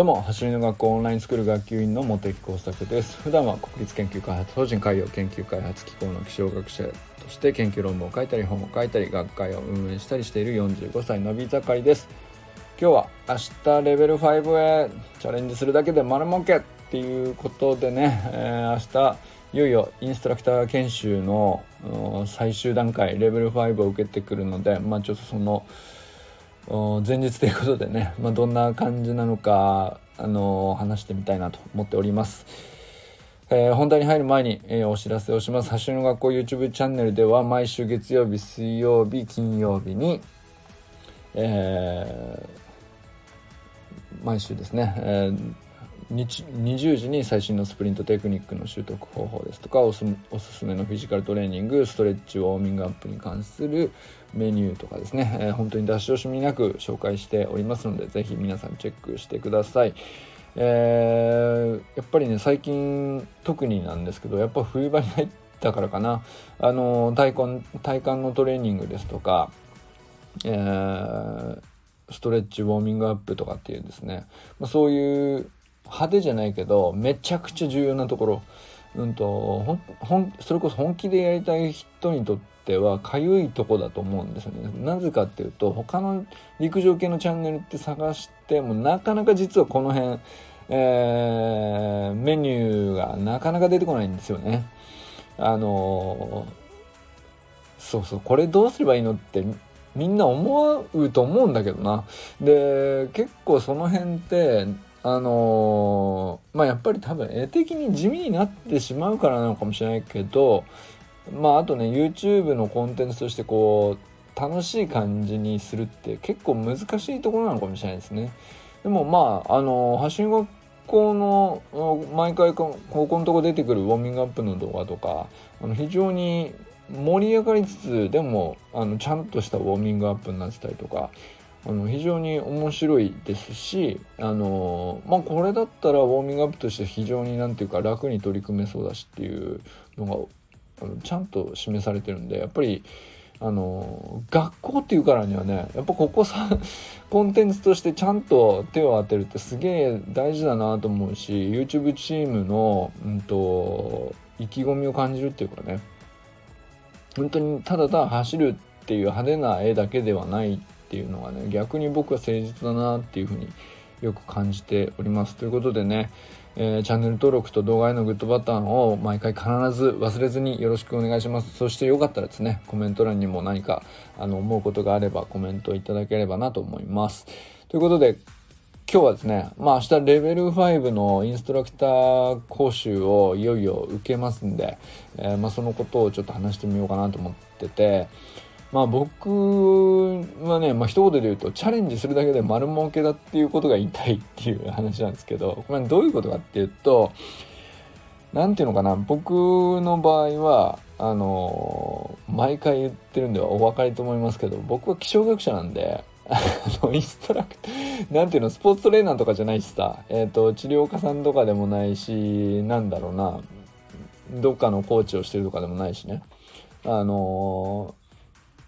どうも走りの学校オンラインスクール学級委員の茂木耕作です。普段は国立研究開発法人海洋研究開発機構の気象学者として研究論文を書いたり本を書いたり学会を運営したりしている45歳のび盛りです。今日は明日レベル5へチャレンジするだけで丸儲けっていうことでね、えー、明日いよいよインストラクター研修の最終段階レベル5を受けてくるのでまあちょっとその前日ということでね、まあ、どんな感じなのか、あのー、話してみたいなと思っております。えー、本題に入る前に、えー、お知らせをします。橋の学校 YouTube チャンネルでは毎週月曜日、水曜日、金曜日に、えー、毎週ですね、えー20時に最新のスプリントテクニックの習得方法ですとかおすすめのフィジカルトレーニングストレッチウォーミングアップに関するメニューとかですね、えー、本当に出し惜しみなく紹介しておりますのでぜひ皆さんチェックしてください。えー、やっぱりね最近特になんですけどやっぱ冬場に入ったからかな。あの体幹体幹のトレーニングですとか、えー、ストレッチウォーミングアップとかっていうですね、まあ、そういう派手じゃないけどめちゃくちゃ重要なところ、うんと、ほんそれこそ本気でやりたい人にとってはかゆいとこだと思うんですよね。なぜかっていうと他の陸上系のチャンネルって探してもなかなか実はこの辺、えー、メニューがなかなか出てこないんですよね。あのそうそうこれどうすればいいのってみんな思うと思うんだけどな。で結構その辺ってあのー、まあやっぱり多分絵的に地味になってしまうからなのかもしれないけどまああとね YouTube のコンテンツとしてこう楽しい感じにするって結構難しいところなのかもしれないですね。でもまああのー、発信学校の毎回高校のとこ出てくるウォーミングアップの動画とかあの非常に盛り上がりつつでもあのちゃんとしたウォーミングアップになってたりとかあの非常に面白いですしあのまあこれだったらウォーミングアップとして非常になんていうか楽に取り組めそうだしっていうのがちゃんと示されてるんでやっぱりあの学校っていうからにはねやっぱここさ コンテンツとしてちゃんと手を当てるってすげえ大事だなと思うし YouTube チームの、うんと、意気込みを感じるっていうかね本当にただただ走るっていう派手な絵だけではないってていうのがね逆に僕は誠実だなっていうふうによく感じております。ということでね、えー、チャンネル登録と動画へのグッドボタンを毎回必ず忘れずによろしくお願いします。そしてよかったらですねコメント欄にも何かあの思うことがあればコメントいただければなと思います。ということで今日はですね、まあ明日レベル5のインストラクター講習をいよいよ受けますんで、えー、まあ、そのことをちょっと話してみようかなと思ってて、まあ僕はね、まあ一言で言うとチャレンジするだけで丸儲けだっていうことが言いたいっていう話なんですけど、これどういうことかっていうと、なんていうのかな、僕の場合は、あの、毎回言ってるんではお分かりと思いますけど、僕は気象学者なんで、あの、インストラクター、なんていうの、スポーツトレーナーとかじゃないしさ、えっ、ー、と、治療家さんとかでもないし、なんだろうな、どっかのコーチをしてるとかでもないしね。あの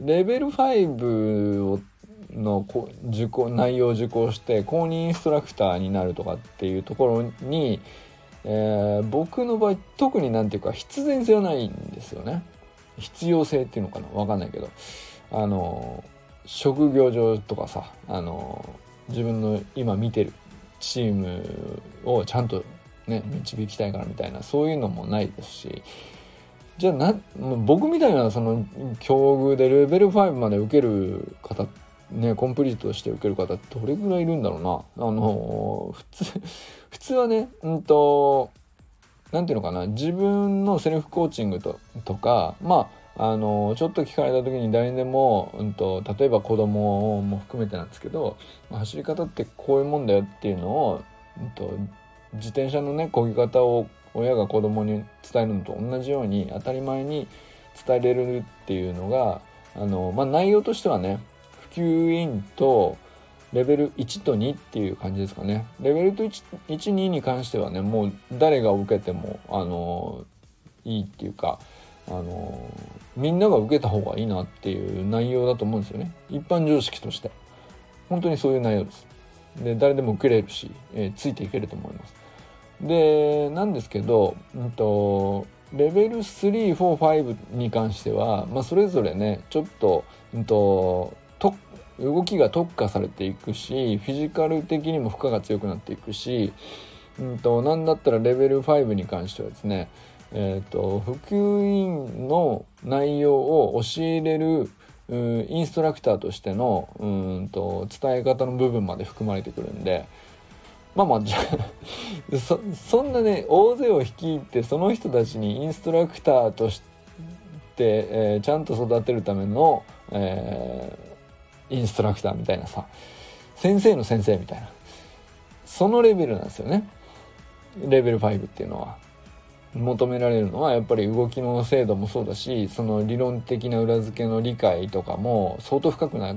レベル5をの受講内容を受講して公認インストラクターになるとかっていうところに、えー、僕の場合特になんていうか必然性はないんですよね。必要性っていうのかな？分かんないけど。あの職業上とかさあの自分の今見てるチームをちゃんとね導きたいからみたいなそういうのもないですしじゃあな僕みたいなその境遇でレベル5まで受ける方ねコンプリートして受ける方どれぐらいいるんだろうな。あの普通普通はねうんと何ていうのかな。自分のセルフコーチングととかまああのちょっと聞かれた時に誰にでも、うんと、例えば子供も含めてなんですけど走り方ってこういうもんだよっていうのを、うんと自転車のね漕ぎ方を親が子供に伝えるのと同じように当たり前に伝えれるっていうのがあの、まあ、内容としてはね普及員とレベル1と2っていう感じですかね。レベルと12に関してはねもう誰が受けてもあのいいっていうかあのみんなが受けた方がいいなっていう内容だと思うんですよね。一般常識として。本当にそういう内容です。で誰でも受けれるし、えー、ついていけると思います。でなんですけど、うんと、レベル345に関しては、まあ、それぞれねちょっと,、うんと、と動きが特化されていくしフィジカル的にも負荷が強くなっていくし、うんと、なんだったらレベル5に関してはですねえーと、普及員の内容を教えれるインストラクターとしてのうんと伝え方の部分まで含まれてくるんでまあまあじゃそそんなね大勢を率いてその人たちにインストラクターとして、えー、ちゃんと育てるための、えー、インストラクターみたいなさ先生の先生みたいなそのレベルなんですよねレベル5っていうのは。求められるのはやっぱり動きの精度もそうだしその理論的な裏付けの理解とかも相当深くな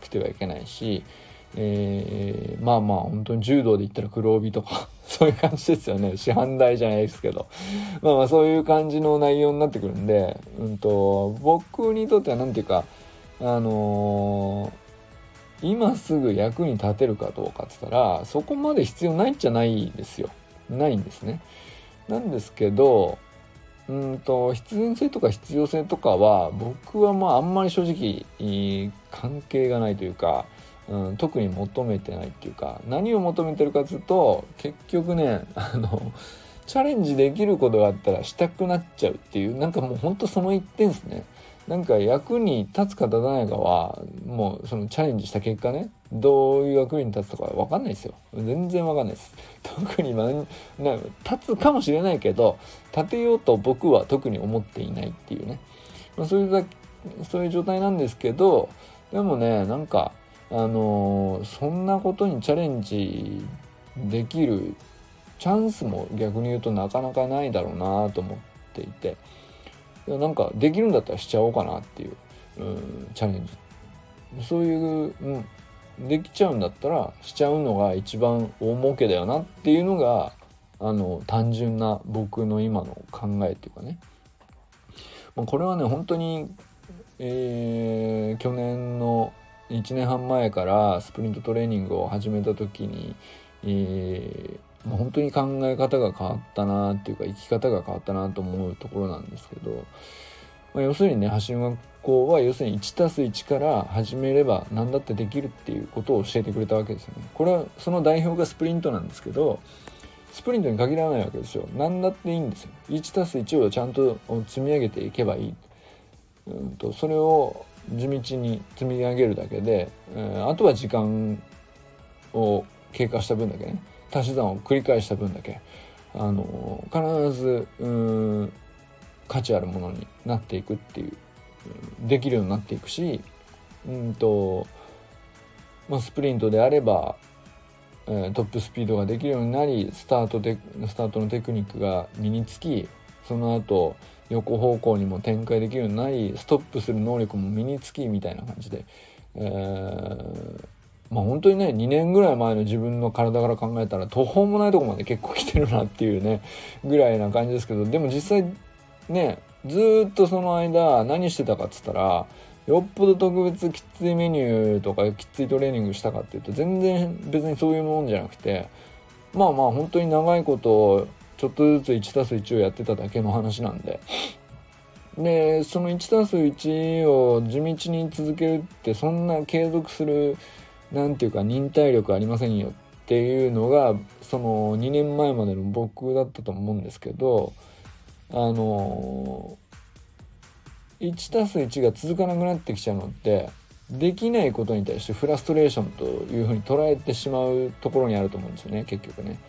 くてはいけないし、えー、まあまあ本当に柔道で言ったら黒帯とか そういう感じですよね。師範代じゃないですけど。まあまあそういう感じの内容になってくるんで、うんと、僕にとっては何ていうかあのー今すぐ役に立てるかどうかって言ったらそこまで必要ないんじゃないですよ。ないんですね。なんですけどうんと必然性とか必要性とかは僕はまああんまり正直関係がないというか、うん、特に求めてないっていうか何を求めてるかというと結局ねあのチャレンジできることがあったらしたくなっちゃうっていうなんかもうほんとその一点ですね。なんか役に立つか立たないかはもうそのチャレンジした結果ねどういう役に立つとか分かんないですよ。全然分かんないです。特に、まな立つかもしれないけど立てようと僕は特に思っていないっていうね、まあ、そういうだそういう状態なんですけどでもねなんかあの、そんなことにチャレンジできるチャンスも逆に言うとなかなかないだろうなと思っていて。なんかできるんだったらしちゃおうかなっていう、うん、チャレンジ。そういう、うん、できちゃうんだったらしちゃうのが一番大儲けだよなっていうのがあの単純な僕の今の考えっていうかね、まあ、これはね本当に、えー、去年の1年半前からスプリントトレーニングを始めた時に、えー、まあ、本当に考え方が変わったなっていうか生き方が変わったなと思うところなんですけど、まあ、要するにね走り学校は要するに 1+1 から始めれば何だってできるっていうことを教えてくれたわけですよね。これはその代表がスプリントなんですけどスプリントに限らないわけですよ。何だっていいんですよ。1+1 をちゃんと積み上げていけばいい。うんとそれを地道に積み上げるだけで、えー、あとは時間を経過した分だけね足し算を繰り返した分だけあの必ずうん価値あるものになっていくっていうできるようになっていくしうんと、まあ、スプリントであれば、えー、トップスピードができるようになりスタートでスタートのテクニックが身につきその後横方向にも展開できるようになりストップする能力も身につきみたいな感じで、えー、まあ本当にね2年ぐらい前の自分の体から考えたら途方もないとこまで結構来てるなっていうねぐらいな感じですけど。でも実際ねずっとその間何してたかっつったらよっぽど特別きついメニューとかきついトレーニングしたかっていうと全然別にそういうもんじゃなくてまあまあ本当に長いことちょっとずつ 1+1 をやってただけの話なんででその 1+1 を地道に続けるってそんな継続する何ていうか忍耐力ありませんよっていうのがその2年前までの僕だったと思うんですけどあの、1+1 が続かなくなってきちゃうのってできないことに対してフラストレーションというふうに捉えてしまうところにあると思うんですよね結局ね。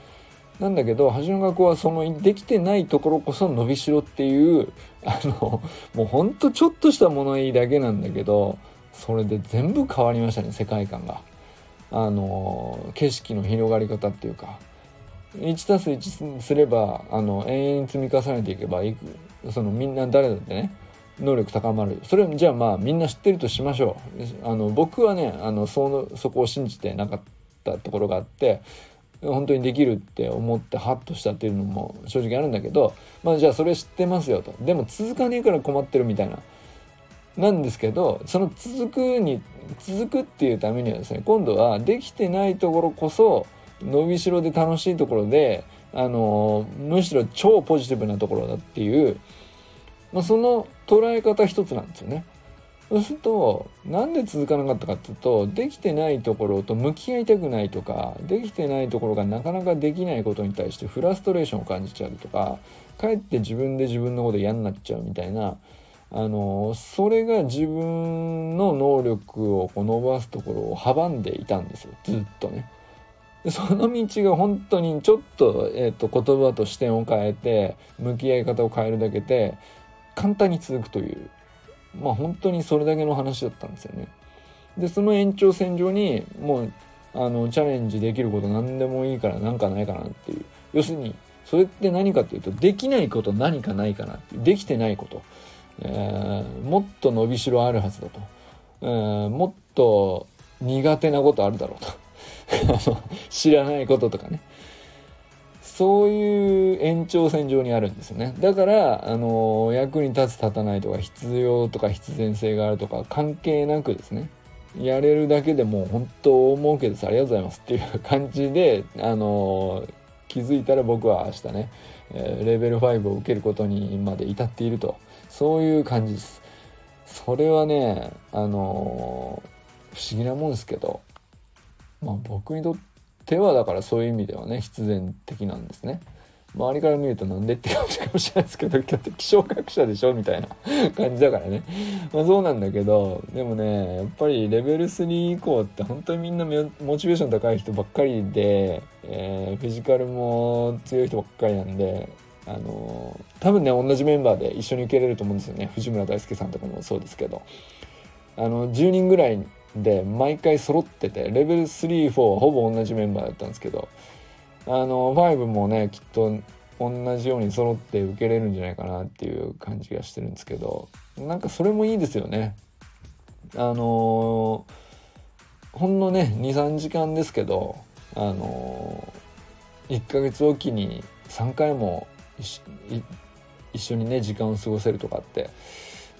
なんだけど橋の学校はそのできてないところこそ伸びしろっていう あのもうほんとちょっとした物言いだけなんだけどそれで全部変わりましたね世界観が。あの景色の広がり方っていうか。1+1 すればあの永遠に積み重ねていけばいくそのみんな誰だってね能力高まる。それじゃあまあみんな知ってるとしましょう。あの僕はねあのそのそこを信じてなかったところがあって本当にできるって思ってハッとしたっていうのも正直あるんだけどまあじゃあそれ知ってますよとでも続かねえから困ってるみたいななんですけどその続くに続くっていうためにはですね今度はできてないところこそ伸びしろで楽しいところであのむしろ超ポジティブなところだっていう、まあ、その捉え方一つなんですよね。そうするとなんで続かなかったかっていうとできてないところと向き合いたくないとかできてないところがなかなかできないことに対してフラストレーションを感じちゃうとかかえって自分で自分のこと嫌になっちゃうみたいなあのそれが自分の能力をこう伸ばすところを阻んでいたんですよずっとね。その道が本当にちょっと,、えー、と言葉と視点を変えて向き合い方を変えるだけで簡単に続くというまあ本当にそれだけの話だったんですよね。でその延長線上にもうあのチャレンジできること何でもいいから何かないかなっていう。要するにそれって何かっていうとできないこと何かないかなっていう。できてないこと。えー、もっと伸びしろあるはずだと、えー、もっと苦手なことあるだろうと。知らないこととかね。そういう延長線上にあるんですよね。だからあの役に立つ立たないとか必要とか必然性があるとか関係なくですね。やれるだけでもう本当大儲けです。ありがとうございますっていう感じであの気づいたら僕は明日ね、レベル5を受けることにまで至っていると。そういう感じです。それはねあの、不思議なもんですけどまあ僕にとって手はだからそういう意味ではね必然的なんですね。周りから見るとなんでって感じかもしれないですけどだって気象学者でしょみたいな 感じだからね。まあそうなんだけどでもねやっぱりレベル3以降って本当にみんなモチベーション高い人ばっかりで、えー、フィジカルも強い人ばっかりなんであの多分ね同じメンバーで一緒に受けれると思うんですよね。藤村大輔さんとかもそうですけど。あの10人ぐらいで毎回揃っててレベル34はほぼ同じメンバーだったんですけどあの5もねきっと同じように揃って受けれるんじゃないかなっていう感じがしてるんですけどなんかそれもいいですよね。あのほんのね23時間ですけどあの1ヶ月おきに3回も一緒にね時間を過ごせるとかって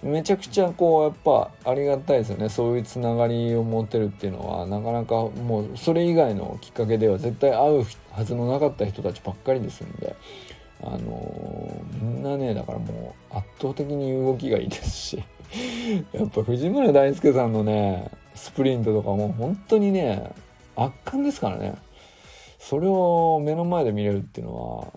めちゃくちゃこうやっぱありがたいですよね。そういうつながりを持てるっていうのは。なかなかもうそれ以外のきっかけでは絶対会うはずのなかった人たちばっかりですんで。あのー、みんなねだからもう圧倒的に動きがいいですし。やっぱ藤村大輔さんのねスプリントとかも本当にね圧巻ですからね。それを目の前で見れるっていうの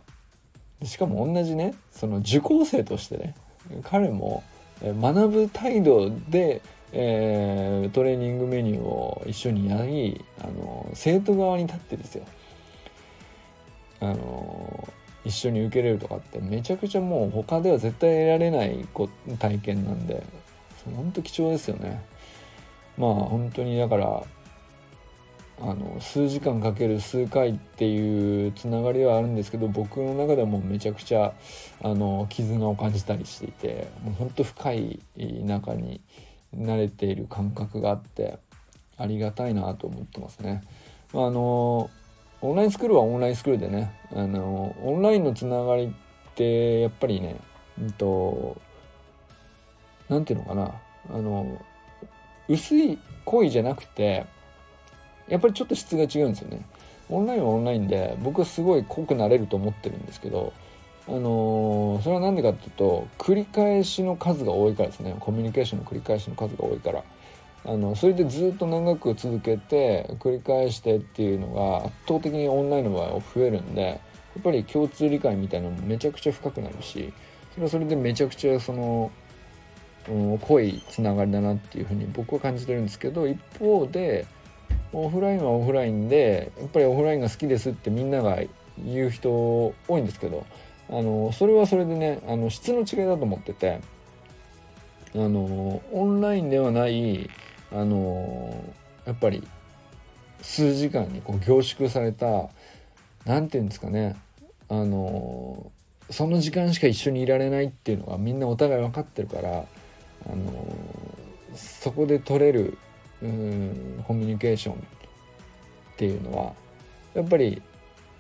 はしかも同じねその受講生としてね彼も学ぶ態度で、えー、トレーニングメニューを一緒にやりあの生徒側に立ってですよ。あの一緒に受けれるとかってめちゃくちゃもう他では絶対得られない体験なんで本当貴重ですよね。まあ本当にだからあの数時間かける数回っていうつながりはあるんですけど僕の中でもめちゃくちゃあの絆を感じたりしていてもうほんと深い中に慣れている感覚があってありがたいなと思ってますね。まあのオンラインスクールはオンラインスクールでねあのオンラインのつながりってやっぱりねうんと何て言うのかなあの薄い恋じゃなくてやっぱりちょっと質が違うんですよね。オンラインはオンラインで僕はすごい濃くなれると思ってるんですけど、あのー、それは何でかっていうと繰り返しの数が多いからですねコミュニケーションの繰り返しの数が多いからあのそれでずっと長く続けて繰り返してっていうのが圧倒的にオンラインの場合は増えるんでやっぱり共通理解みたいなのもめちゃくちゃ深くなるしそれはそれでめちゃくちゃその、うん、濃いつながりだなっていうふうに僕は感じてるんですけど一方でオフラインはオフラインでやっぱりオフラインが好きですってみんなが言う人多いんですけどあのそれはそれでねあの質の違いだと思っててあのオンラインではないあのやっぱり数時間にこう凝縮された何て言うんですかねあのその時間しか一緒にいられないっていうのがみんなお互い分かってるからあのそこで取れるうんコミュニケーションっていうのはやっぱり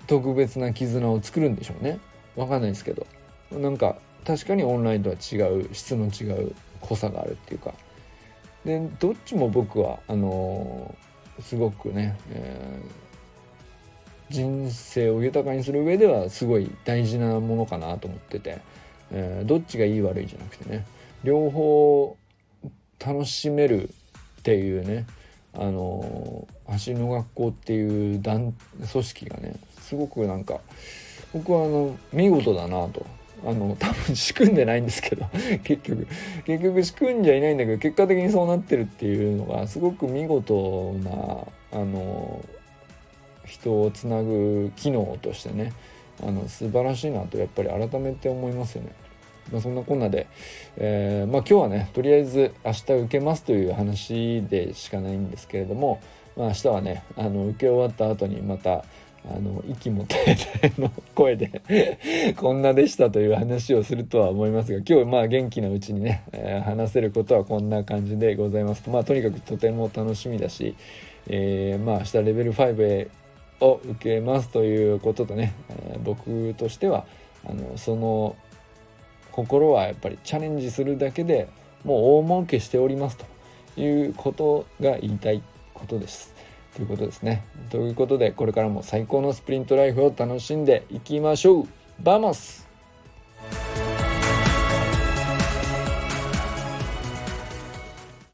特別な絆を作るんでしょうね。分かんないですけど。なんか確かにオンラインとは違う質の違う濃さがあるっていうか。でどっちも僕はあのすごくね、えー、人生を豊かにする上ではすごい大事なものかなと思ってて、えー、どっちがいい悪いじゃなくてね。両方楽しめるっていうねあの走りの学校っていう団組織がねすごくなんか僕はあの見事だなとあの多分仕組んでないんですけど 結局結局仕組んじゃいないんだけど結果的にそうなってるっていうのがすごく見事なあの人をつなぐ機能としてねあの素晴らしいなとやっぱり改めて思いますよね。まあ、そんなこんなで、えー、まあ、今日はねとりあえず明日受けますという話でしかないんですけれども、まあ、明日はねあの受け終わった後にまたあの息も絶え絶えの声で こんなでしたという話をするとは思いますが今日まあ元気なうちにね、えー、話せることはこんな感じでございます。とまあとにかくとても楽しみだし、えー、まあ明日レベル5へを受けますということとね、えー、僕としてはあのその心はやっぱりチャレンジするだけでもう大儲けしておりますということが言いたいことです。ということですね。ということでこれからも最高のスプリントライフを楽しんでいきましょうバモス